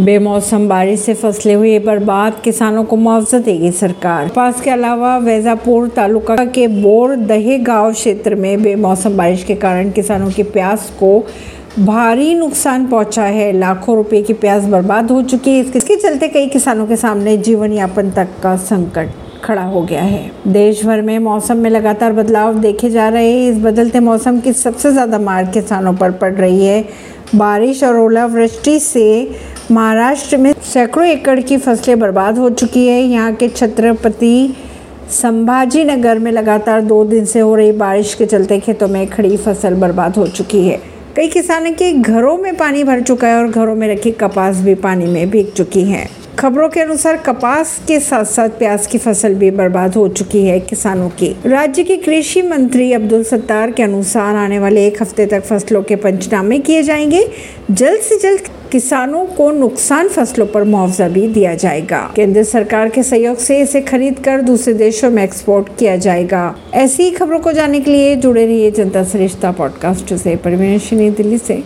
बेमौसम बारिश से फ़सलें हुई बर्बाद किसानों को मुआवजा देगी सरकार। पास के अलावा वैजापुर तालुका के बोर दहे गाँव क्षेत्र में बेमौसम बारिश के कारण किसानों की प्यास को भारी नुकसान पहुँचा है। लाखों रुपए की प्याज बर्बाद हो चुकी है। इसके चलते कई किसानों के सामने जीवन यापन तक का संकट खड़ा हो गया है। देश भर में मौसम में लगातार बदलाव देखे जा रहे हैं। इस बदलते मौसम की सबसे ज़्यादा मार किसानों पर पड़ रही है। बारिश और ओलावृष्टि से महाराष्ट्र में सैकड़ों एकड़ की फ़सलें बर्बाद हो चुकी है। यहाँ के छत्रपति संभाजी नगर में लगातार दो दिन से हो रही बारिश के चलते खेतों में खड़ी फ़सल बर्बाद हो चुकी है। कई किसानों के घरों में पानी भर चुका है और घरों में रखी कपास भी पानी में भीग चुकी है। खबरों के अनुसार कपास के साथ साथ प्याज की फ़सल भी बर्बाद हो चुकी है किसानों की। राज्य के कृषि मंत्री अब्दुल सत्तार के अनुसार आने वाले एक हफ़्ते तक फ़सलों के पंचनामे किए जाएँगे। जल्द से जल्द किसानों को नुकसान फ़सलों पर मुआवजा भी दिया जाएगा। केंद्र सरकार के सहयोग से इसे खरीद कर दूसरे देशों में एक्सपोर्ट किया जाएगा। ऐसी खबरों को जानने के लिए जुड़े रहिए जनता सरिश्ता पॉडकास्ट से। परवीन दिल्ली से।